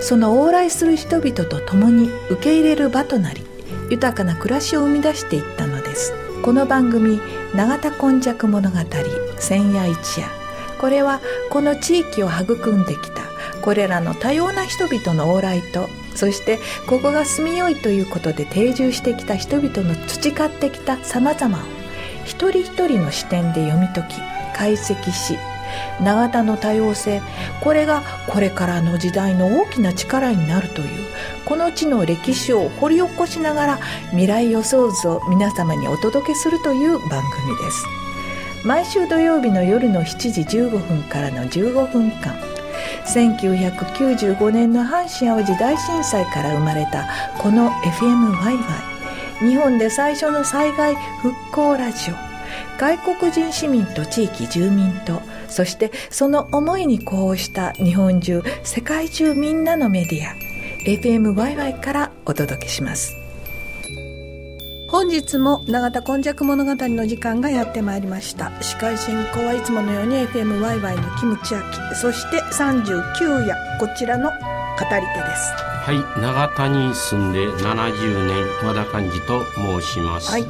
その往来する人々と共に受け入れる場となり豊かな暮らしを生み出していったのです。この番組「永田根弱物語千夜一夜」これはこの地域を育んできたこれらの多様な人々の往来とそしてここが住みよいということで定住してきた人々の培ってきたさまざまを一人一人の視点で読み解き解析し永田の多様性これがこれからの時代の大きな力になるというこの地の歴史を掘り起こしながら未来予想図を皆様にお届けするという番組です。毎週土曜日の夜の7時15分からの15分間1995年の阪神・淡路大震災から生まれたこの FMYY 日本で最初の災害復興ラジオ外国人市民と地域住民とそしてその思いに呼応した日本中世界中みんなのメディア FMYY からお届けします。本日も永田今昔物語の時間がやってまいりました。司会進行はいつものように FMYY のキムチアキそして39夜こちらの語り手です。はい永田に住んで70年和田寛治と申します。はい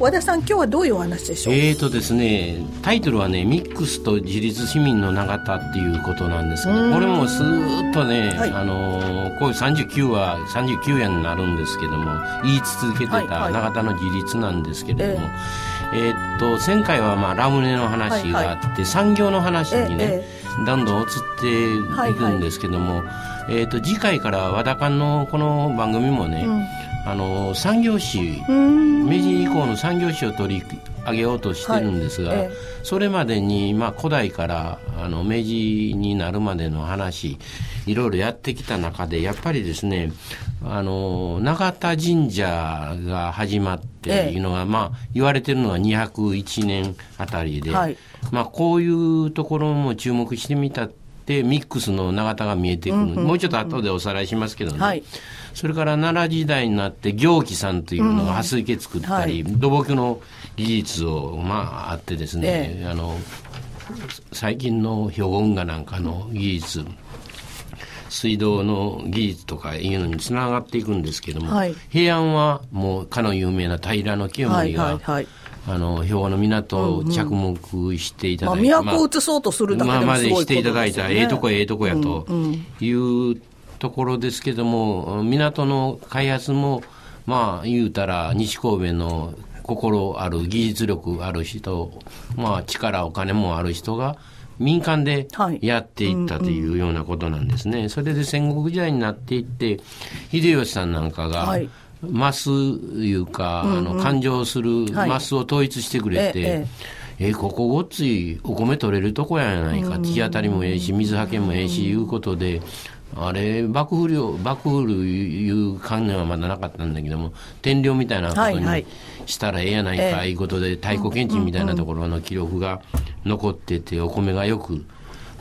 和田さん今日はどういうお話でしょう？えーとですねタイトルはね「ミックスと自立市民の永田」っていうことなんですけどこれもスーッとね、はい、あのこういう39は39夜になるんですけども言い続けてた永田の自立なんですけれども、はいはい、えー、っと前回はまあラムネの話があって、はいはい、産業の話にね、えー、どんどん移っていくんですけども、はいはい、えー、っと次回から和田館のこの番組もね、うんあの産業史明治以降の産業史を取り上げようとしてるんですが、はい。ええ、それまでに、まあ、古代からあの明治になるまでの話いろいろやってきた中でやっぱりですねあの永田神社が始まっていうのが、え、まあ、言われてるのは201年あたりで、はい、まあ、こういうところも注目してみたってミックスの永田が見えてくる、うんうん、もうちょっと後でおさらいしますけどね。はい。それから奈良時代になって行基さんというのが蓮池作ったり、うんはい、土木の技術をまああってですね、ええ、あの最近の標本画なんかの技術水道の技術とかいうのにつながっていくんですけども、はい、平安はもうかの有名な平清盛が、はいはいはいあの、兵庫の港を着目していただいて、うんうん、まあ、都を移そうとするだけでもすごい、ね、まあ、までしていただいた、ええとこええとこやというところですけども、港の開発も、まあ、言うたら、西神戸の心ある、技術力ある人、まあ、力、お金もある人が、民間でやっていったというようなことなんですね。はいうんうん、それで戦国時代になっていって、秀吉さんなんかが、はいマスいうか、あの勘定するマスを統一してくれて、はい、ええ。ここごっついお米取れるとこやないか、日当たりもええし水はけもええしいうことであれ、幕府領、幕府いう観念はまだなかったんだけども、天領みたいなことにしたらええやないか、いうことで、太鼓検地みたいなところの記録が残ってて、お米がよく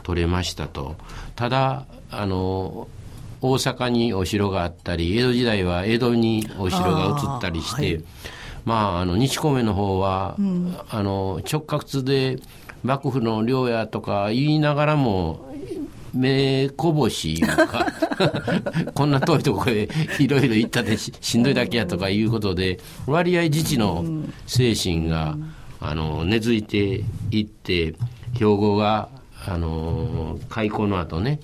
取れましたと。ただ、あの、大阪にお城があったり、江戸時代は江戸にお城が移ったりして、まあ、あの、西込の方は、うん、あの、直轄で幕府の領やとか言いながらも、目こぼしいうか こんな遠いところへいろいろ行ったでししんどいだけやとかいうことで割合自治の精神があの根付いていって兵庫があの開港の後ね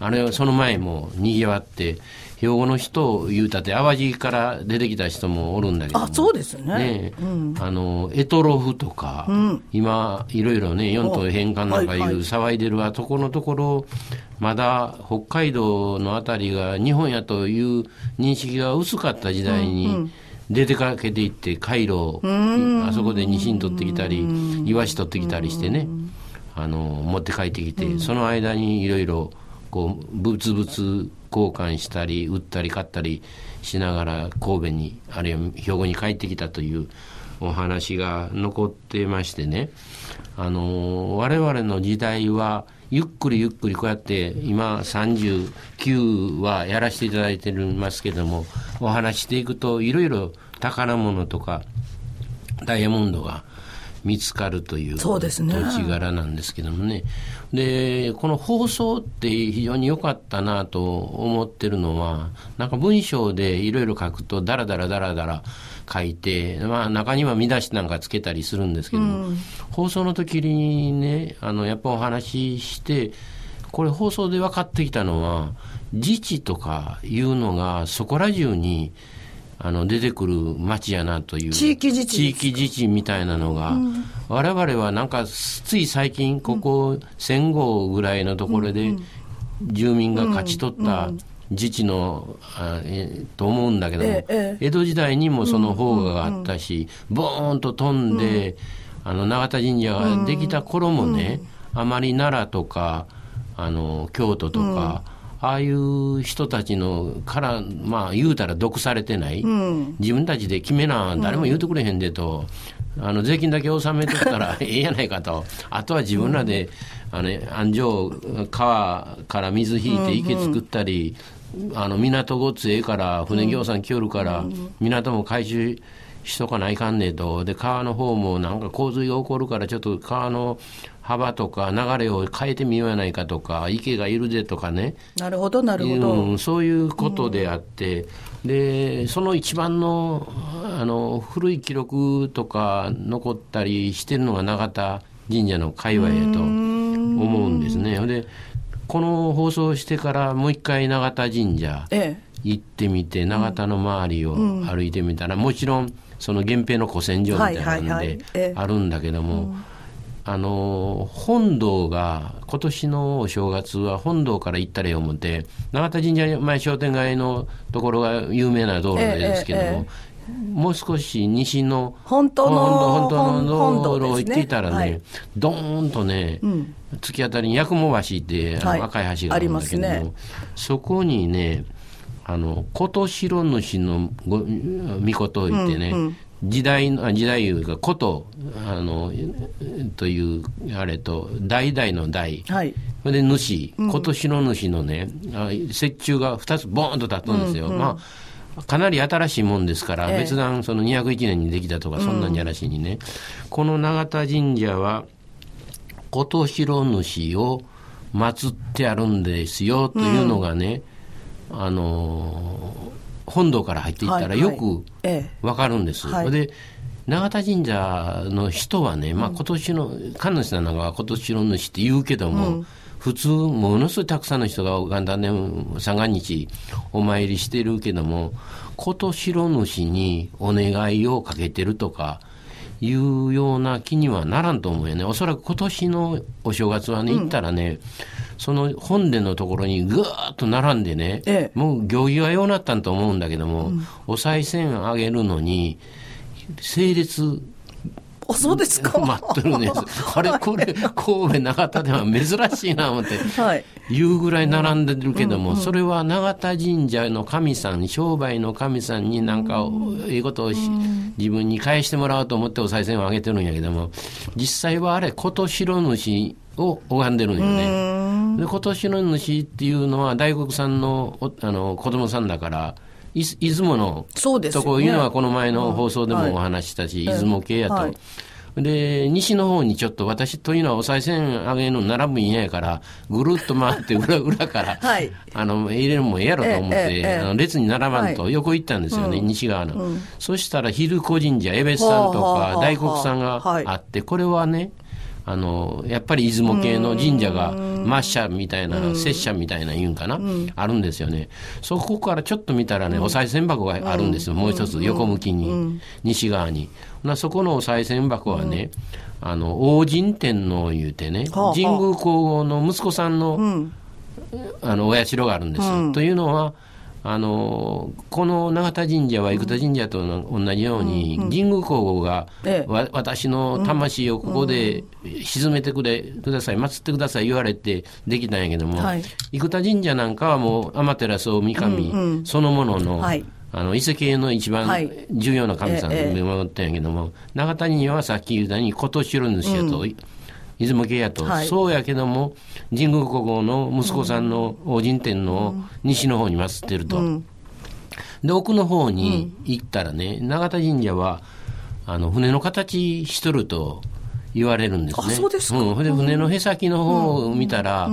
あれその前も賑わって兵庫の人を言うたって淡路から出てきた人もおるんだけどあそうですね。ね、うん、あのエトロフとか、うん、今いろいろね四島返還なんかいう騒いでるはとこのところまだ北海道のあたりが日本やという認識が薄かった時代に、うんうん。出てかけていって回路あそこでニシン取ってきたりイワシ取ってきたりしてねあの持って帰ってきてその間にいろいろこう物々交換したり売ったり買ったりしながら神戸にあるいは兵庫に帰ってきたというお話が残ってましてね。あの我々の時代はゆっくりゆっくりこうやって今39はやらせていただいてますけどもお話していくといろいろ宝物とかダイヤモンドが見つかるという土地柄なんですけどもね。でこの放送って非常に良かったなと思ってるのはなんか文章でいろいろ書くとダラダラダラダラ書いて、まあ、中には見出しなんかつけたりするんですけども、うん、放送の時にねあのやっぱお話ししてこれ放送で分かってきたのは自治とかいうのがそこら中にあの出てくる町やなという。地域自治地域自治みたいなのが、うん、我々はなんかつい最近ここ戦後ぐらいのところで住民が勝ち取った自治の、あえと思うんだけども、ええ、江戸時代にもその方があったし、ボーンと飛んで、あの永田神社ができた頃もね、あまり奈良とかあの京都とか、ああいう人たちのから、まあ、言うたら毒されてない、うん、自分たちで決めな、誰も言うてくれへんでと、うん、あの税金だけ納めとったら ええやないかと、あとは自分らで、あの安城、川から水引いて池作ったり、うんうん、あの港ごっつええから、船業さん来よるから、港も回収しとかないかんねえと、で川の方もなんか洪水が起こるから、ちょっと川の幅とか流れを変えてみようやないかとか池がいるぜとかね。なるほどなるほど、うん、そういうことであって、うん、でその一番のあの古い記録とか残ったりしてるのが永田神社の界隈やと思うんですね。でこの放送してからもう一回永田神社行ってみて、永田の周りを歩いてみたら、もちろんその源平の古戦場みたいなのであるんだけども、あの本堂が今年のお正月は本堂から行ったらよ思って永田神社前商店街のところが有名な道路ですけども、えええ、もう少し西の本当の本当の道路を行っていたらね、ねはい、ドーンとね、うん、突き当たりに八雲橋ってあの赤い橋があるんだけども、はいね、そこにねあの琴白主のご御事を言ってね、うんうん。時代の時代いうかことあのというあれと代々の代、はい、それで主、今年の主のね折衷が2つボーンと立ったんですよ、うんうん、まあかなり新しいもんですから、ええ、別段その201年にできたとかそんなんじゃなしにね、うん、この永田神社は琴白主を祀ってあるんですよというのがね、うん、あの本堂から入っていったらよくわかるんです。はい。はい、で永田神社の人はね、まあ、今年の、神主なんかは今年の主って言うけども、うん、普通、ものすごいたくさんの人が元旦ね、三が日お参りしてるけども、今年の主にお願いをかけてるとか、いうような気にはならんと思うよね。おそらく今年のお正月はね、行ったらね、うんその本殿のところにぐーっと並んでね、ええ、もう行儀はようなったんと思うんだけども、うん、お賽銭あげるのに、整列あそうですか待ってるんです。あれ、これ、神戸、長田では珍しいな、思って。はい。言うぐらい並んでるけども、うんうん、それは永田神社の神さん、商売の神さんになんか、いいことをし、自分に返してもらおうと思ってお賽銭をあげてるんやけども、実際はあれ、琴白主を拝んでるんよね。で、今年の主っていうのは大黒さんのあの子供さんだから、い出雲のとこいうのはこの前の放送でもお話したし、出雲系やと。はい。で、西の方にちょっと私というのはお賽銭あげるの並ぶんやからぐるっと回って 裏裏から、はい、あの入れるもんええやろと思って、あの列に並ばんと横行ったんですよね、西側の、うん、そしたら昼子神社江別さんとか大黒さんがあって、これはねあのやっぱり出雲系の神社が末社みたいな、拙者みたいな言うんかな、あるんですよね。そこからちょっと見たらね、お賽銭箱があるんですよ、もう一つ、横向きに、西側に。なそこのお賽銭箱はね、あの、王神天皇言うてね、神宮皇后の息子さんの、あの、お社があるんですよ。というのは、あのこの永田神社は生田神社と同じように、神宮皇后が、ええ。わ私の魂をここで沈めてくれ、ください、祀ってください言われてできたんやけども、はい。生田神社なんかはもう天照大神そのものの、はい。あの遺跡の一番はい。重要な神様ええで守ったんやけども、永田神社はさっき言ったように琴城主やと、出雲家やと、はい。そうやけども神宮皇后の息子さんの王神天皇を西の方に祀ってると。で奥の方に行ったらね、永田神社はあの船の形しとると言われるんですね。あそうですか。ん、それで船のへさきの方を見たら、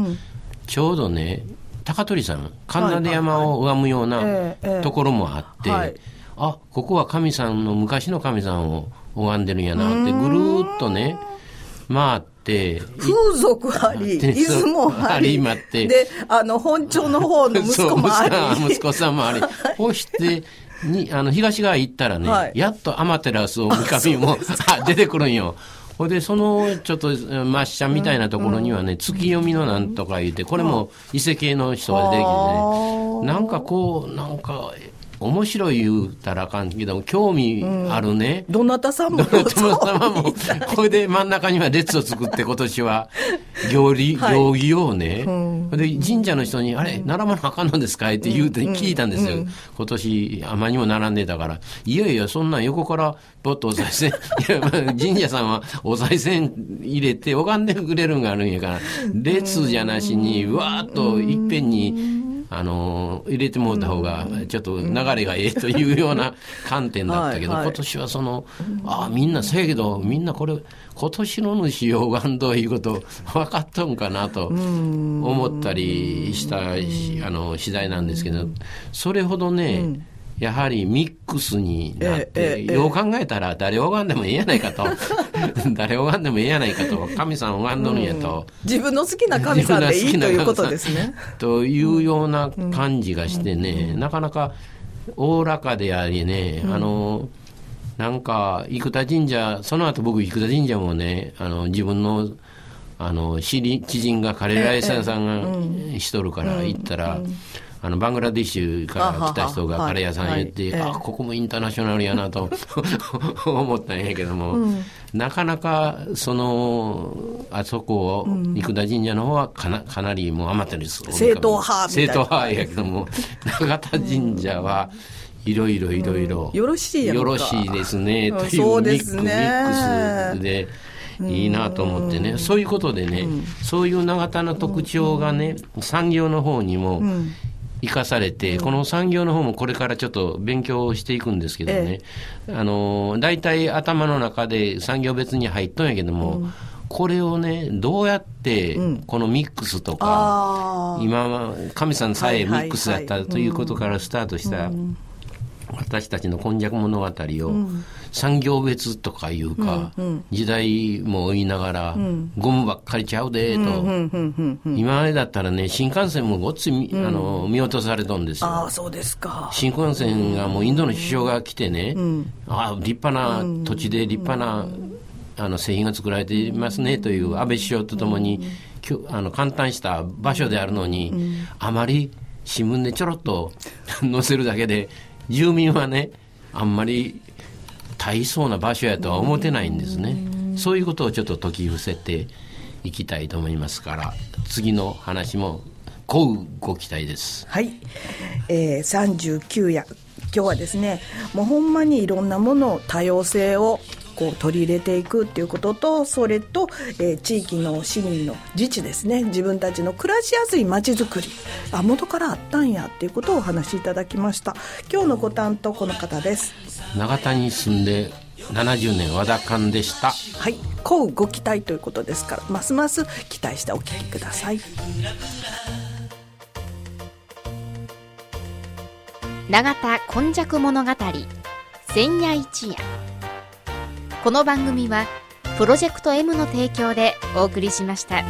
ちょうどね高取山神田山を拝むようなところもあって、はい。あここは神さんの昔の神さんを拝んでるんやなってぐるーっとね回って。風俗あり、で出雲ああり、り待って。で、あの、本庁の方の 息子もあり。息子さんもあり。こうして、に、あの、東側行ったらね、はい。やっとアマテラス大神もあ出てくるんよ。ほいで、その、ちょっと、マッシャンみたいなところにはね、月読みのなんとか言って、これも伊勢系の人が出てきてね、なんかこう、なんか、面白い言うたらあかんけど、興味あるね。どなたさんも。どなた様も、これで真ん中には列を作って今年は行理、はい。行儀をね、で神社の人に、あれ、並ばなあかんのですか？って言うて聞いたんですよ。今年、あまりにも並んでたから、いやいや、そんなん横からポッとお賽銭、神社さんはお賽銭入れて拝んでくれるんがあるんやから、列じゃなしに、わーっといっぺんに、あの入れてもらった方がちょっと流れがええというような観点だったけど、はいはい。今年はそのああみんなせやけどみんなこれ今年の主を拝んどいうこと分かっとんかなと思ったりしたしあの次第なんですけどそれほどね、やはりミックスになって、よう考えたら誰を拝んでもええやないかと。誰を拝んでもええやないかと。神さんを拝んどるんやと。自分の好きな神さんでいいということですね。というような感じがしてね、なかなかおおらかでありね、あのなんか生田神社その後僕生田神社もねあの自分のあの知り知人がカレーラさんがしとるから行ったら、あのバングラディッシュから来た人がカレー屋さんへ行って、はい。はいあここもインターナショナルやなと 思ったんやけども、なかなかそのあそこを生田神社の方はかなかなりもう余ってるです。正統派みたいな。正統派やけども 永田神社はいろいろいろいろよろしいよろしいですねうんというミックスでいいなと思ってね。そういうことでねそういう永田の特徴がね産業の方にも生かされて、この産業の方もこれからちょっと勉強していくんですけどね、あの大体頭の中で産業別に入っとんやけども、これをねどうやってこのミックスとか。今は神さんさえミックスだったということからスタートした私たちの今昔物語を産業別とかいうか時代も言いながらゴムばっかりちゃうでと。今までだったらね新幹線もごっついみあの見落とされとんですよ。ああ、そうですか。新幹線がもうインドの首相が来てね、ああ立派な土地で立派な、あの製品が作られていますねという安倍首相とともに、あの簡単した場所であるのに、あまり新聞でちょろっと 載せるだけで住民はねあんまり大層な場所やとは思ってないんですね、そういうことをちょっと解き伏せていきたいと思いますから次の話もこうご期待です。はい、えー、39夜。今日はですねもうほんまにいろんなものを多様性をこう取り入れていくっていうこととそれと、えー地域の市民の自治ですね。自分たちの暮らしやすい街づくり。あ元からあったんやっていうことをお話しいただきました。今日のご担当この方です。長田に住んで70年和田勘でした。はい。こうご期待ということですからますます期待してお聞きください。永田今昔物語千夜一夜この番組はプロジェクト M の提供でお送りしました。